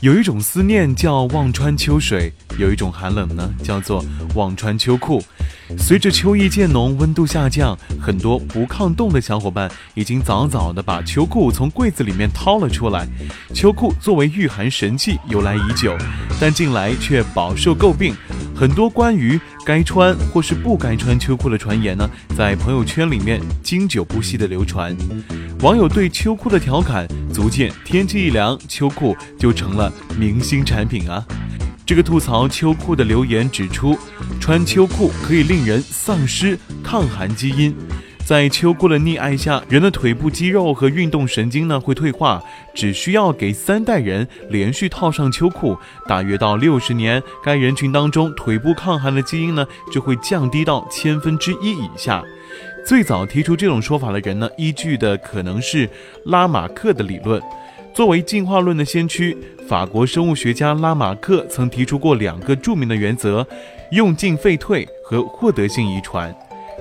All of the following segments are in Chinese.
有一种思念叫望穿秋水，有一种寒冷呢叫做望穿秋裤。随着秋意渐浓，温度下降，很多不抗冻的小伙伴已经早早的把秋裤从柜子里面掏了出来。秋裤作为御寒神器由来已久，但近来却饱受诟病。很多关于该穿或是不该穿秋裤的传言呢，在朋友圈里面经久不息地流传。网友对秋裤的调侃，足见天气一凉，秋裤就成了明星产品啊。这个吐槽秋裤的留言指出，穿秋裤可以令人丧失抗寒基因，在秋裤的溺爱下，人的腿部肌肉和运动神经呢会退化，只需要给三代人连续套上秋裤，大约到六十年，该人群当中腿部抗寒的基因呢就会降低到千分之一以下。最早提出这种说法的人呢，依据的可能是拉马克的理论。作为进化论的先驱，法国生物学家拉马克曾提出过两个著名的原则：用进废退和获得性遗传。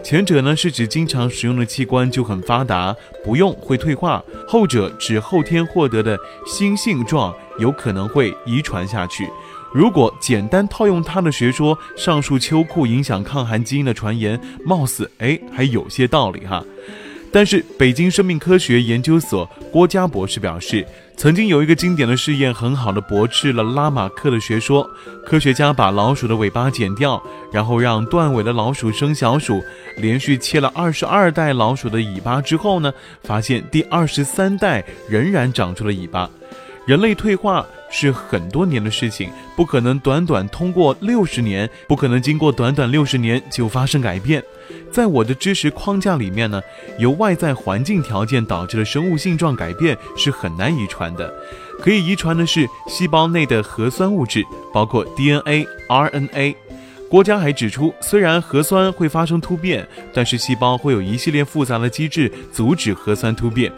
前者呢是指经常使用的器官就很发达，不用会退化；后者指后天获得的新性状有可能会遗传下去。如果简单套用他的学说，上述秋裤影响抗寒基因的传言，貌似哎还有些道理哈。但是，北京生命科学研究所郭佳博士表示，曾经有一个经典的试验，很好的驳斥了拉马克的学说。科学家把老鼠的尾巴剪掉，然后让断尾的老鼠生小鼠，连续切了二十二代老鼠的尾巴之后呢，发现第二十三代仍然长出了尾巴。人类退化是很多年的事情，不可能短短通过六十年，不可能经过短短六十年就发生改变。在我的知识框架里面呢，由外在环境条件导致的生物性状改变是很难遗传的。可以遗传的是细胞内的核酸物质，包括 DNA、RNA。郭嘉还指出，虽然核酸会发生突变，但是细胞会有一系列复杂的机制阻止核酸突变。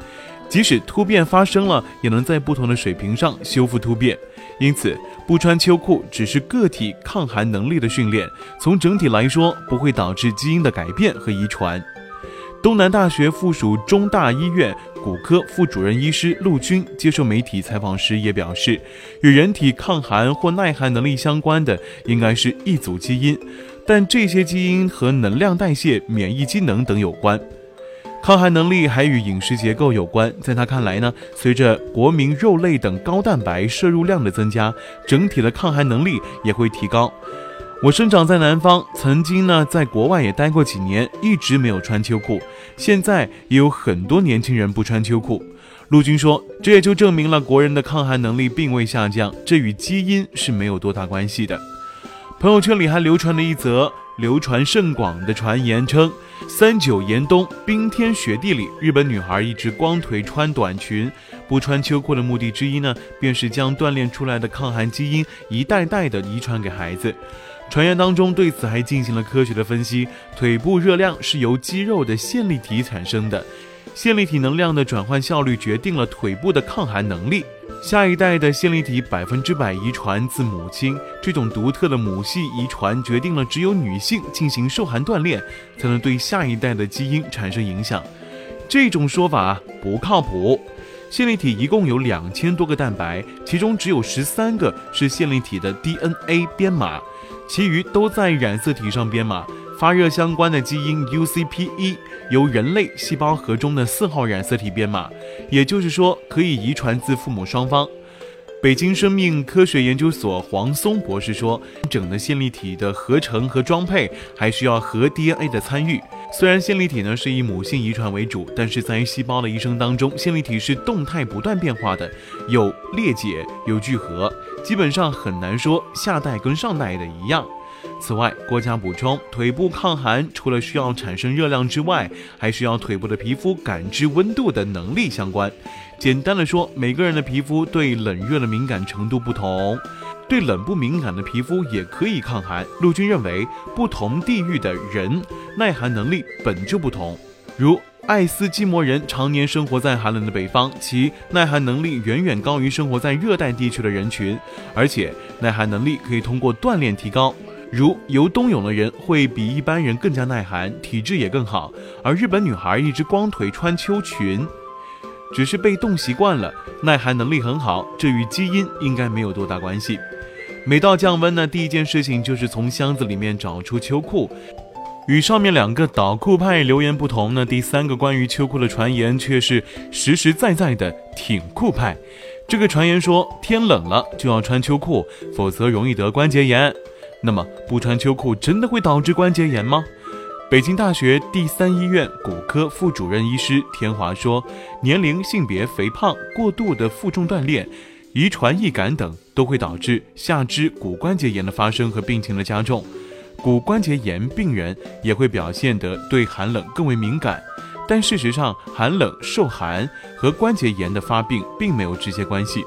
即使突变发生了，也能在不同的水平上修复突变。因此，不穿秋裤只是个体抗寒能力的训练，从整体来说不会导致基因的改变和遗传。东南大学附属中大医院骨科副主任医师陆军接受媒体采访时也表示，与人体抗寒或耐寒能力相关的应该是一组基因，但这些基因和能量代谢、免疫机能等有关。抗寒能力还与饮食结构有关。在他看来呢，随着国民肉类等高蛋白摄入量的增加，整体的抗寒能力也会提高。我生长在南方，曾经呢在国外也待过几年，一直没有穿秋裤。现在也有很多年轻人不穿秋裤。陆军说，这也就证明了国人的抗寒能力并未下降，这与基因是没有多大关系的。朋友圈里还流传了一则。流传甚广的传言称，三九严冬，冰天雪地里，日本女孩一直光腿穿短裙，不穿秋裤的目的之一呢，便是将锻炼出来的抗寒基因一代代的遗传给孩子。传言当中对此还进行了科学的分析，腿部热量是由肌肉的线粒体产生的，线粒体能量的转换效率决定了腿部的抗寒能力。下一代的线粒体百分之百遗传自母亲，这种独特的母系遗传决定了只有女性进行受寒锻炼，才能对下一代的基因产生影响。这种说法不靠谱。线粒体一共有两千多个蛋白，其中只有十三个是线粒体的 DNA 编码，其余都在染色体上编码。发热相关的基因 UCP1 由人类细胞核中的四号染色体编码，也就是说可以遗传自父母双方。北京生命科学研究所黄松博士说，整的线粒体的合成和装配还需要核 DNA 的参与。虽然线粒体呢是以母性遗传为主，但是在细胞的一生当中，线粒体是动态不断变化的，有裂解，有聚合，基本上很难说下代跟上代的一样。此外，国家补充，腿部抗寒除了需要产生热量之外，还需要腿部的皮肤感知温度的能力相关。简单的说，每个人的皮肤对冷热的敏感程度不同，对冷不敏感的皮肤也可以抗寒。陆军认为，不同地域的人耐寒能力本就不同。如爱斯基摩人常年生活在寒冷的北方，其耐寒能力远远高于生活在热带地区的人群，而且耐寒能力可以通过锻炼提高。如游冬泳的人会比一般人更加耐寒，体质也更好。而日本女孩一直光腿穿秋裙，只是被冻习惯了，耐寒能力很好，这与基因应该没有多大关系。每到降温呢，第一件事情就是从箱子里面找出秋裤。与上面两个倒酷派留言不同呢，第三个关于秋裤的传言却是实实在在的挺酷派。这个传言说，天冷了就要穿秋裤，否则容易得关节炎。那么不穿秋裤真的会导致关节炎吗？北京大学第三医院骨科副主任医师田华说，年龄、性别、肥胖、过度的负重锻炼、遗传易感等都会导致下肢骨关节炎的发生和病情的加重。骨关节炎病人也会表现得对寒冷更为敏感，但事实上，寒冷受寒和关节炎的发病并没有直接关系。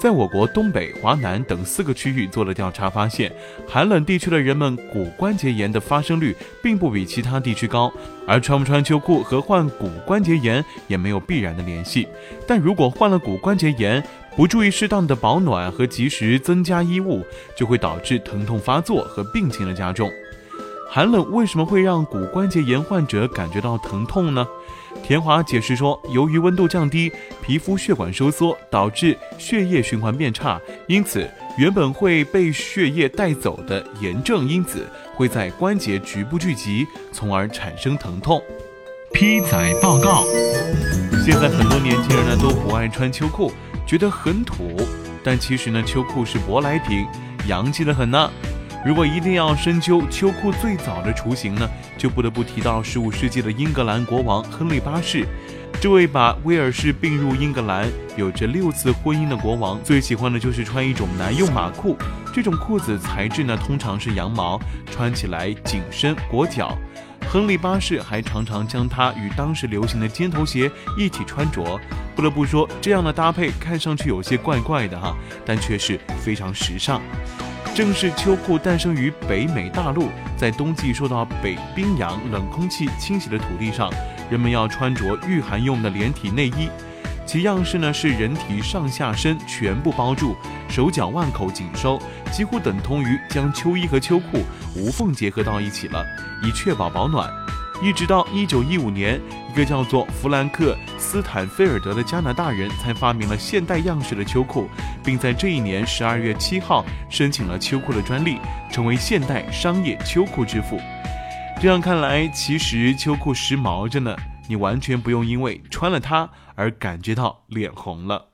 在我国东北、华南等四个区域做了调查，发现寒冷地区的人们骨关节炎的发生率并不比其他地区高，而穿不穿秋裤和患骨关节炎也没有必然的联系。但如果患了骨关节炎，不注意适当的保暖和及时增加衣物，就会导致疼痛发作和病情的加重。寒冷为什么会让骨关节炎患者感觉到疼痛呢？田华解释说，由于温度降低，皮肤血管收缩，导致血液循环变差，因此原本会被血液带走的炎症因子会在关节局部聚集，从而产生疼痛。批载报告：现在很多年轻人呢都不爱穿秋裤，觉得很土，但其实呢，秋裤是舶来品，洋气的很呢。如果一定要深究秋裤最早的雏形呢，就不得不提到十五世纪的英格兰国王亨利八世。这位把威尔士并入英格兰、有着六次婚姻的国王，最喜欢的就是穿一种男用马裤。这种裤子材质呢，通常是羊毛，穿起来紧身裹脚。亨利八世还常常将它与当时流行的尖头鞋一起穿着。不得不说，这样的搭配看上去有些怪怪的哈，但却是非常时尚。正是秋裤诞生于北美大陆，在冬季受到北冰洋冷空气侵袭的土地上，人们要穿着御寒用的连体内衣，其样式呢是人体上下身全部包住，手脚腕口紧收，几乎等同于将秋衣和秋裤无缝结合到一起了，以确保保暖。一直到一九一五年，一个叫做弗兰克斯坦菲尔德的加拿大人才发明了现代样式的秋裤，并在这一年十二月七号申请了秋裤的专利，成为现代商业秋裤之父。这样看来，其实秋裤时髦着呢，你完全不用因为穿了它而感觉到脸红了。